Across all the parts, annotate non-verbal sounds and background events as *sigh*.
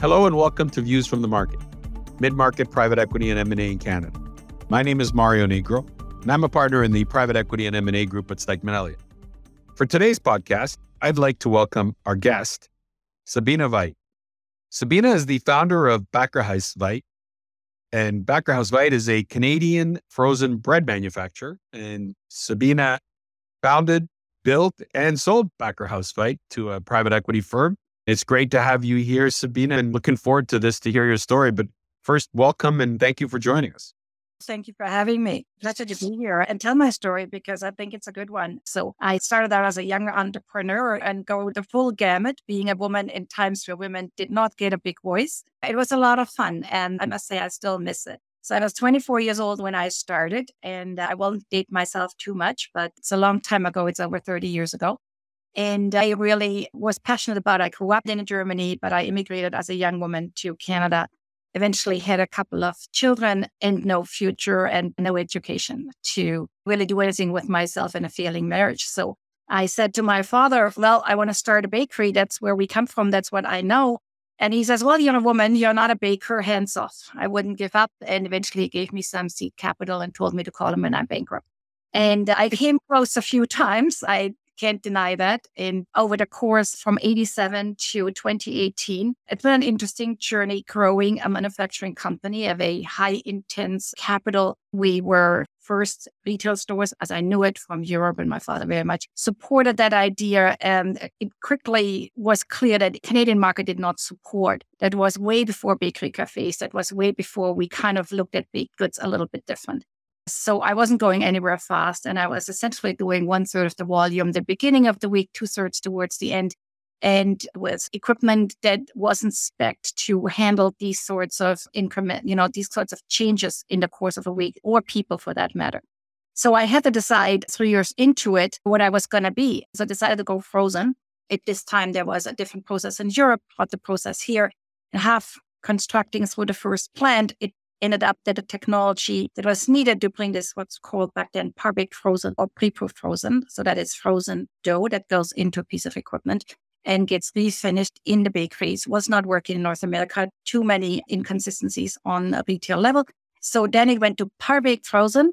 Hello and welcome to Views from the Market, mid-market private equity and M&A in Canada. My name is Mario Nigro, and I'm a partner in the private equity and M&A group at Stikeman Elliott. For today's podcast, I'd like to welcome our guest, Sabine Veit. Sabine is the founder of Bakker Veit, and Bakker Veit is a Canadian frozen bread manufacturer. And Sabine founded, built, and sold Bakker Veit to a private equity firm it's great to have you here, Sabine, and looking forward to this to hear your story. But first, welcome and thank you for joining us. Thank you for having me. Pleasure to be here and tell my story because I think it's a good one. So I started out as a young entrepreneur and go the full gamut, being a woman in times where women did not get a big voice. It was a lot of fun. And I must say, I still miss it. So I was 24 years old when I started, and uh, I won't date myself too much, but it's a long time ago. It's over 30 years ago. And I really was passionate about it. I grew up in Germany, but I immigrated as a young woman to Canada. Eventually had a couple of children and no future and no education to really do anything with myself in a failing marriage. So I said to my father, Well, I want to start a bakery. That's where we come from. That's what I know. And he says, Well, you're a woman. You're not a baker. Hands off. I wouldn't give up. And eventually he gave me some seed capital and told me to call him when I'm bankrupt. And I came close a few *laughs* times. I can't deny that. And over the course from 87 to 2018, it's been an interesting journey growing a manufacturing company of a high intense capital. We were first retail stores as I knew it from Europe, and my father very much supported that idea. And it quickly was clear that the Canadian market did not support. That was way before bakery cafes. That was way before we kind of looked at baked goods a little bit different. So I wasn't going anywhere fast. And I was essentially doing one third of the volume the beginning of the week, two thirds towards the end. And with equipment that wasn't spec to handle these sorts of increment, you know, these sorts of changes in the course of a week or people for that matter. So I had to decide three years into it what I was going to be. So I decided to go frozen. At this time, there was a different process in Europe, but the process here. And half constructing through the first plant, it ended up that the technology that was needed to bring this what's called back then par-baked frozen or pre-proof frozen. So that is frozen dough that goes into a piece of equipment and gets refinished in the bakeries was not working in North America. Too many inconsistencies on a retail level. So then it went to par-baked frozen.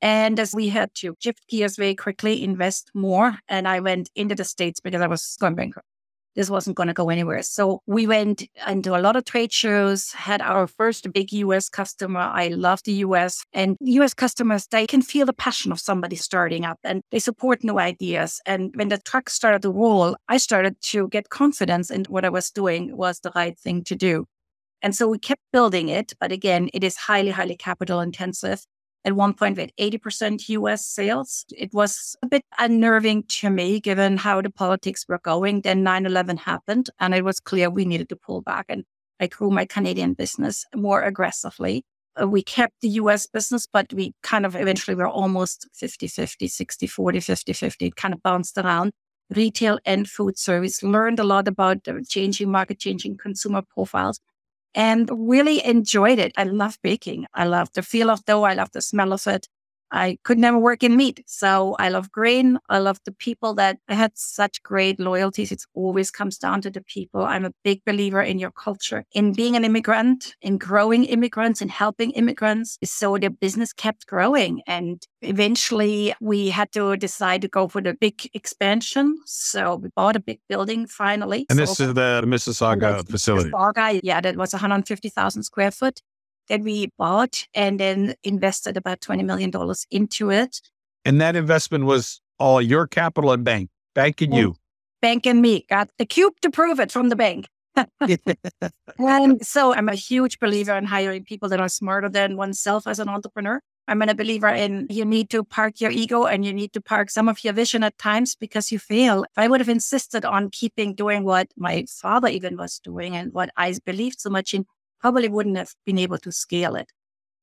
And as we had to shift gears very quickly, invest more. And I went into the States because I was going bankrupt this wasn't going to go anywhere. So we went into a lot of trade shows, had our first big US customer. I love the US and US customers, they can feel the passion of somebody starting up and they support new ideas. And when the truck started to roll, I started to get confidence in what I was doing was the right thing to do. And so we kept building it. But again, it is highly, highly capital intensive at one point with 80% US sales. It was a bit unnerving to me given how the politics were going. Then 9 11 happened, and it was clear we needed to pull back. And I grew my Canadian business more aggressively. Uh, we kept the US business, but we kind of eventually were almost 50 50, 60 40, 50 50. It kind of bounced around. Retail and food service learned a lot about the changing market, changing consumer profiles and really enjoyed it. I love baking. I love the feel of dough. I love the smell of it. I could never work in meat. So I love grain. I love the people that I had such great loyalties. It always comes down to the people. I'm a big believer in your culture, in being an immigrant, in growing immigrants and helping immigrants. So the business kept growing. And eventually we had to decide to go for the big expansion. So we bought a big building finally. And this is the Mississauga facility. Mississauga, yeah, that was 150,000 square foot that we bought and then invested about $20 million into it. And that investment was all your capital and bank, bank and you. Bank and me got the cube to prove it from the bank. *laughs* and so I'm a huge believer in hiring people that are smarter than oneself as an entrepreneur. I'm a believer in you need to park your ego and you need to park some of your vision at times because you fail. If I would have insisted on keeping doing what my father even was doing and what I believed so much in, probably wouldn't have been able to scale it.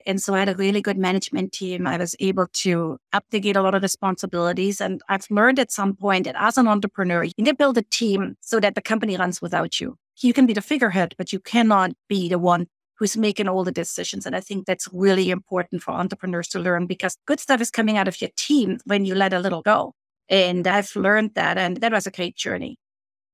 And so I had a really good management team. I was able to abdicate a lot of responsibilities. And I've learned at some point that as an entrepreneur, you need to build a team so that the company runs without you. You can be the figurehead, but you cannot be the one who's making all the decisions. And I think that's really important for entrepreneurs to learn because good stuff is coming out of your team when you let a little go. And I've learned that. And that was a great journey.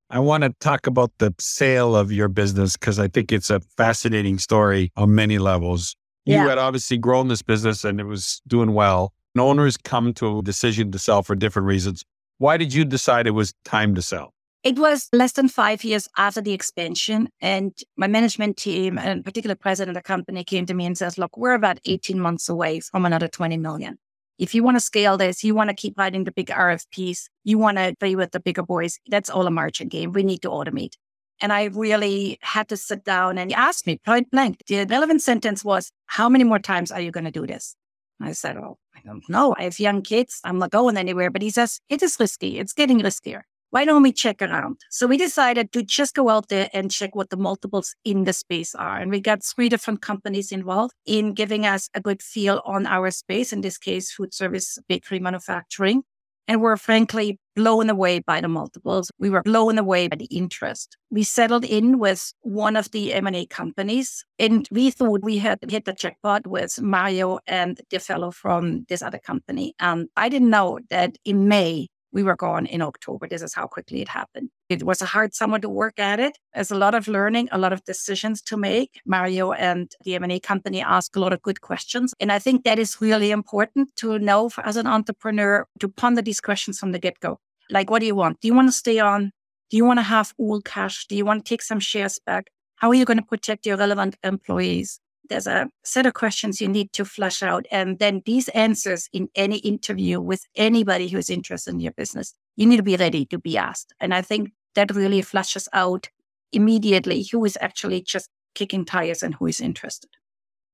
I want to talk about the sale of your business because I think it's a fascinating story on many levels. You Yeah. had obviously grown this business and it was doing well. And owners come to a decision to sell for different reasons. Why did you decide it was time to sell? It was less than five years after the expansion, and my management team and particular president of the company came to me and says, "Look, we're about 18 months away from another 20 million. If you want to scale this, you want to keep writing the big RFPs, you want to be with the bigger boys. That's all a margin game. We need to automate." And I really had to sit down and ask me point blank. The relevant sentence was, "How many more times are you going to do this?" I said, "Oh, I don't know. I have young kids. I'm not going anywhere." But he says, "It is risky. It's getting riskier." Why don't we check around? So we decided to just go out there and check what the multiples in the space are. And we got three different companies involved in giving us a good feel on our space, in this case, food service, bakery manufacturing. And we're frankly blown away by the multiples. We were blown away by the interest. We settled in with one of the M&A companies and we thought we had hit the jackpot with Mario and the fellow from this other company. And I didn't know that in May, we were gone in October. This is how quickly it happened. It was a hard summer to work at it. There's a lot of learning, a lot of decisions to make. Mario and the M&A company ask a lot of good questions. And I think that is really important to know as an entrepreneur to ponder these questions from the get-go. Like, what do you want? Do you want to stay on? Do you want to have all cash? Do you want to take some shares back? How are you going to protect your relevant employees? There's a set of questions you need to flush out. And then these answers in any interview with anybody who's interested in your business, you need to be ready to be asked. And I think that really flushes out immediately who is actually just kicking tires and who is interested.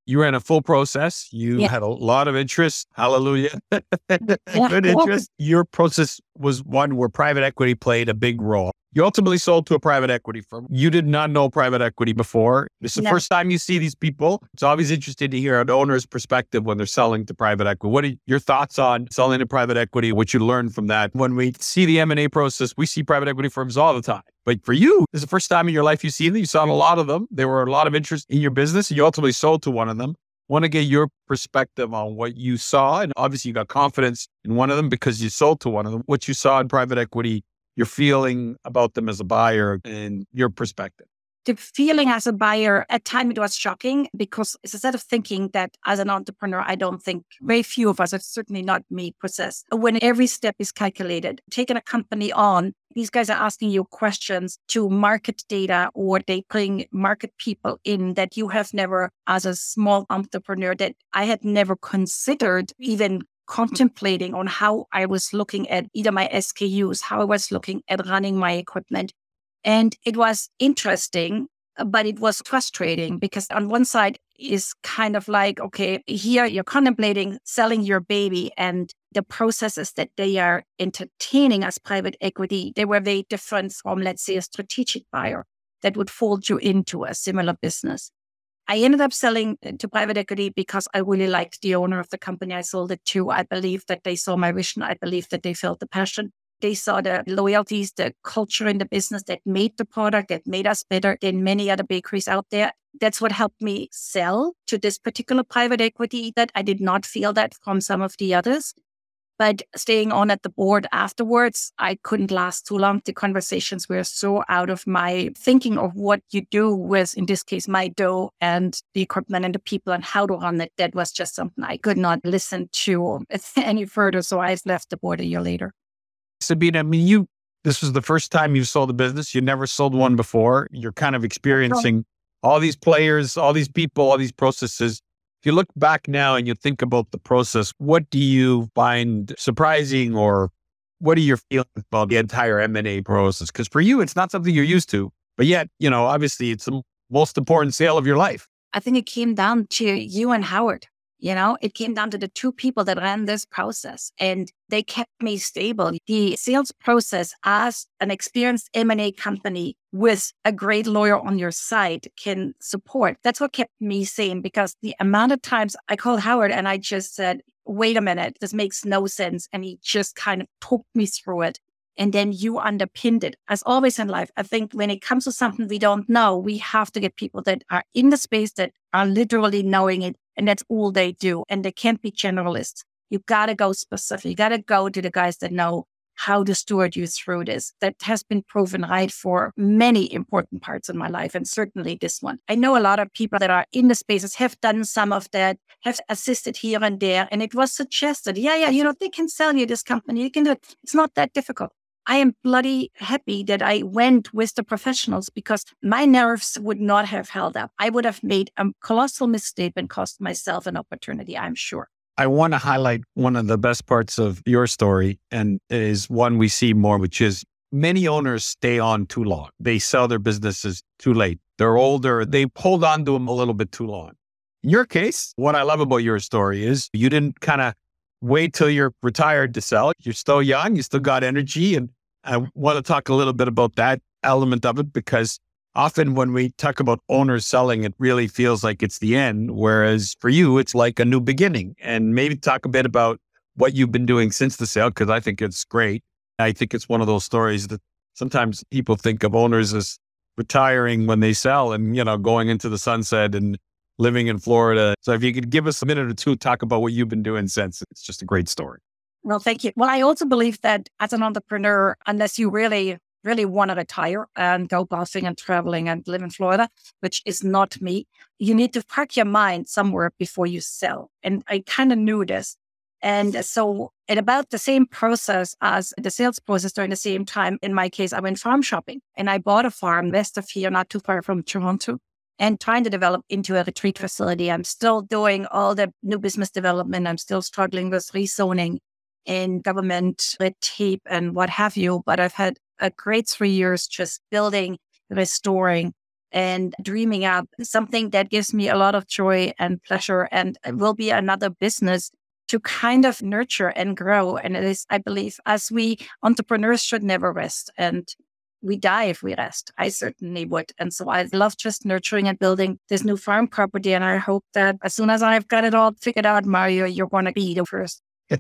You ran a full process. You Yeah. had a lot of interest. Hallelujah. *laughs* Good interest. Your process was one where private equity played a big role. You ultimately sold to a private equity firm. You did not know private equity before. This is the No. first time you see these people. It's always interesting to hear an owner's perspective when they're selling to private equity. What are your thoughts on selling to private equity? What you learned from that? When we see the M&A process, we see private equity firms all the time. But for you, this is the first time in your life you've seen them. You saw a lot of them. There were a lot of interest in your business. And you ultimately sold to one of them. Want to get your perspective on what you saw. And obviously, you got confidence in one of them because you sold to one of them. What you saw in private equity, your feeling about them as a buyer, and your perspective. the feeling as a buyer at time it was shocking because it's a set of thinking that as an entrepreneur i don't think very few of us certainly not me possess when every step is calculated taking a company on these guys are asking you questions to market data or they bring market people in that you have never as a small entrepreneur that i had never considered even contemplating on how i was looking at either my skus how i was looking at running my equipment and it was interesting, but it was frustrating because on one side is kind of like, okay, here you're contemplating selling your baby and the processes that they are entertaining as private equity, they were very different from, let's say, a strategic buyer that would fold you into a similar business. I ended up selling uh, to private equity because I really liked the owner of the company I sold it to. I believe that they saw my vision. I believe that they felt the passion. They saw the loyalties, the culture in the business that made the product, that made us better than many other bakeries out there. That's what helped me sell to this particular private equity that I did not feel that from some of the others. But staying on at the board afterwards, I couldn't last too long. The conversations were so out of my thinking of what you do with, in this case, my dough and the equipment and the people and how to run it. That was just something I could not listen to *laughs* any further. So I left the board a year later. Sabine, I mean, you, this was the first time you sold a business. You never sold one before. You're kind of experiencing all these players, all these people, all these processes. If you look back now and you think about the process, what do you find surprising or what are your feelings about the entire M&A process? Because for you, it's not something you're used to, but yet, you know, obviously it's the most important sale of your life. I think it came down to you and Howard. You know, it came down to the two people that ran this process and they kept me stable. The sales process as an experienced M&A company with a great lawyer on your side can support. That's what kept me sane because the amount of times I called Howard and I just said, wait a minute, this makes no sense. And he just kind of talked me through it. And then you underpinned it. As always in life, I think when it comes to something we don't know, we have to get people that are in the space that are literally knowing it and that's all they do. And they can't be generalists. You got to go specific. You got to go to the guys that know how to steward you through this. That has been proven right for many important parts in my life, and certainly this one. I know a lot of people that are in the spaces have done some of that, have assisted here and there, and it was suggested, yeah, yeah, you know, they can sell you this company, you can do it. It's not that difficult. I am bloody happy that I went with the professionals because my nerves would not have held up. I would have made a colossal mistake and cost myself an opportunity, I'm sure. I want to highlight one of the best parts of your story, and is one we see more, which is many owners stay on too long. They sell their businesses too late. They're older, they hold on to them a little bit too long. In your case, what I love about your story is you didn't kind of wait till you're retired to sell. You're still young, you still got energy. And I want to talk a little bit about that element of it because often when we talk about owners selling, it really feels like it's the end. Whereas for you, it's like a new beginning. And maybe talk a bit about what you've been doing since the sale, because I think it's great. I think it's one of those stories that sometimes people think of owners as retiring when they sell and, you know, going into the sunset and living in Florida. So if you could give us a minute or two, talk about what you've been doing since, it's just a great story. Well, thank you. Well, I also believe that as an entrepreneur, unless you really really want to retire and go golfing and traveling and live in Florida, which is not me. You need to park your mind somewhere before you sell. And I kind of knew this. And so at about the same process as the sales process during the same time, in my case, I went farm shopping and I bought a farm west of here, not too far from Toronto and trying to develop into a retreat facility. I'm still doing all the new business development. I'm still struggling with rezoning in government red tape and what have you. But I've had a great three years just building, restoring, and dreaming up something that gives me a lot of joy and pleasure and will be another business to kind of nurture and grow. And it is, I believe, as we entrepreneurs should never rest and we die if we rest. I certainly would. And so I love just nurturing and building this new farm property. And I hope that as soon as I've got it all figured out, Mario, you're going to be the first. *laughs*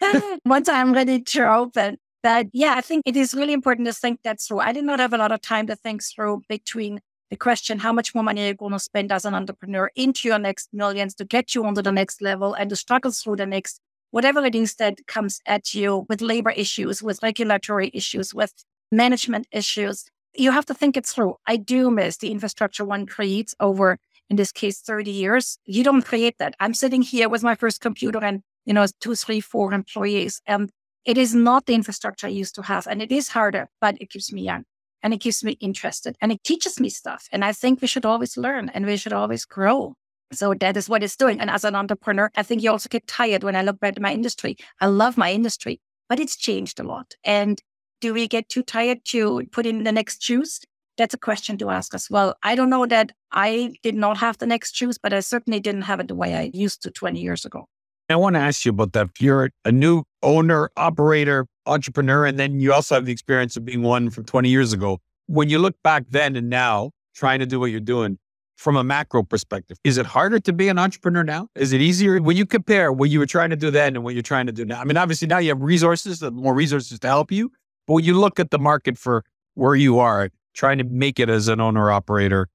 *laughs* Once I'm ready to open. But yeah, I think it is really important to think that through. I did not have a lot of time to think through between the question, how much more money you're you going to spend as an entrepreneur into your next millions to get you onto the next level and to struggle through the next, whatever it is that comes at you with labor issues, with regulatory issues, with management issues. You have to think it through. I do miss the infrastructure one creates over, in this case, 30 years. You don't create that. I'm sitting here with my first computer and, you know, two, three, four employees. And it is not the infrastructure I used to have. And it is harder, but it keeps me young and it keeps me interested and it teaches me stuff. And I think we should always learn and we should always grow. So that is what it's doing. And as an entrepreneur, I think you also get tired when I look back at my industry. I love my industry, but it's changed a lot. And do we get too tired to put in the next shoes? That's a question to ask as well. I don't know that I did not have the next shoes, but I certainly didn't have it the way I used to 20 years ago. I want to ask you about that. You're a new owner, operator, entrepreneur, and then you also have the experience of being one from 20 years ago. When you look back then and now, trying to do what you're doing from a macro perspective, is it harder to be an entrepreneur now? Is it easier when you compare what you were trying to do then and what you're trying to do now? I mean, obviously now you have resources, uh, more resources to help you. But when you look at the market for where you are, trying to make it as an owner operator,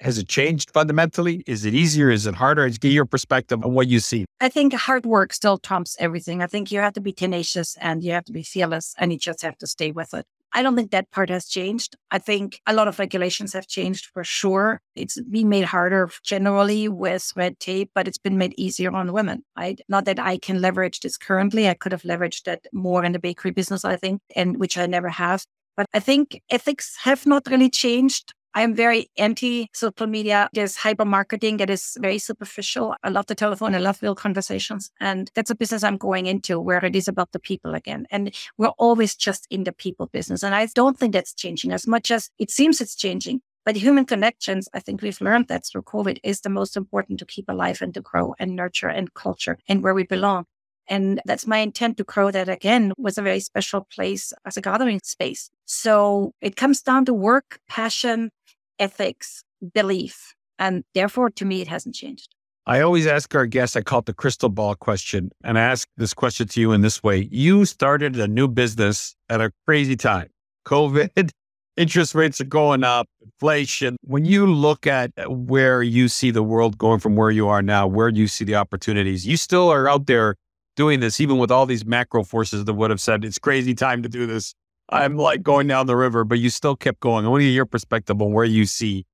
has it changed fundamentally? Is it easier? Is it harder? Just get your perspective on what you see. I think hard work still trumps everything. I think you have to be tenacious and you have to be fearless and you just have to stay with it. I don't think that part has changed. I think a lot of regulations have changed for sure. It's been made harder generally with red tape, but it's been made easier on women. Right? Not that I can leverage this currently. I could have leveraged that more in the bakery business, I think, and which I never have. But I think ethics have not really changed. I am very anti social media. There's hyper marketing that is very superficial. I love the telephone. I love real conversations. And that's a business I'm going into where it is about the people again. And we're always just in the people business. And I don't think that's changing as much as it seems it's changing. But human connections, I think we've learned that through COVID is the most important to keep alive and to grow and nurture and culture and where we belong. And that's my intent to grow that again with a very special place as a gathering space. So it comes down to work, passion, ethics, belief. And therefore, to me, it hasn't changed. I always ask our guests, I call it the crystal ball question. And I ask this question to you in this way You started a new business at a crazy time *laughs* COVID, interest rates are going up, inflation. When you look at where you see the world going from where you are now, where do you see the opportunities? You still are out there doing this, even with all these macro forces that would have said it's crazy time to do this. I'm like going down the river, but you still kept going. I want to get your perspective on where you see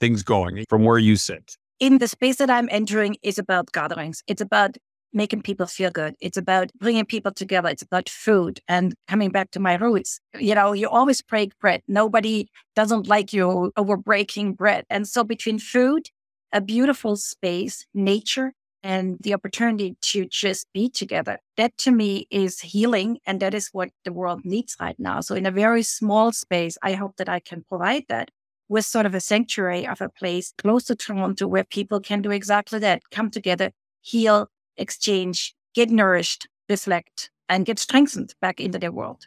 things going eh, from where you sit. In the space that I'm entering is about gatherings. It's about making people feel good. It's about bringing people together. It's about food and coming back to my roots. You know, you always break bread. Nobody doesn't like you over breaking bread. And so between food, a beautiful space, nature, and the opportunity to just be together. That to me is healing. And that is what the world needs right now. So in a very small space, I hope that I can provide that with sort of a sanctuary of a place close to Toronto where people can do exactly that. Come together, heal, exchange, get nourished, reflect, and get strengthened back into their world.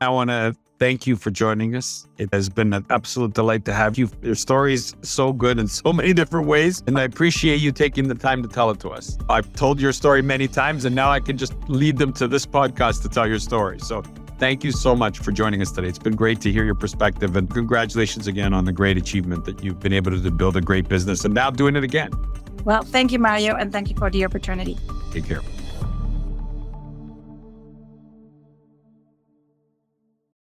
I want to thank you for joining us. It has been an absolute delight to have you. Your story is so good in so *laughs* many different ways, and I appreciate you taking the time to tell it to us. I've told your story many times, and now I can just lead them to this podcast to tell your story. So thank you so much for joining us today. It's been great to hear your perspective, and congratulations again on the great achievement that you've been able to build a great business and now doing it again. Well, thank you, Mario, and thank you for the opportunity. Take care.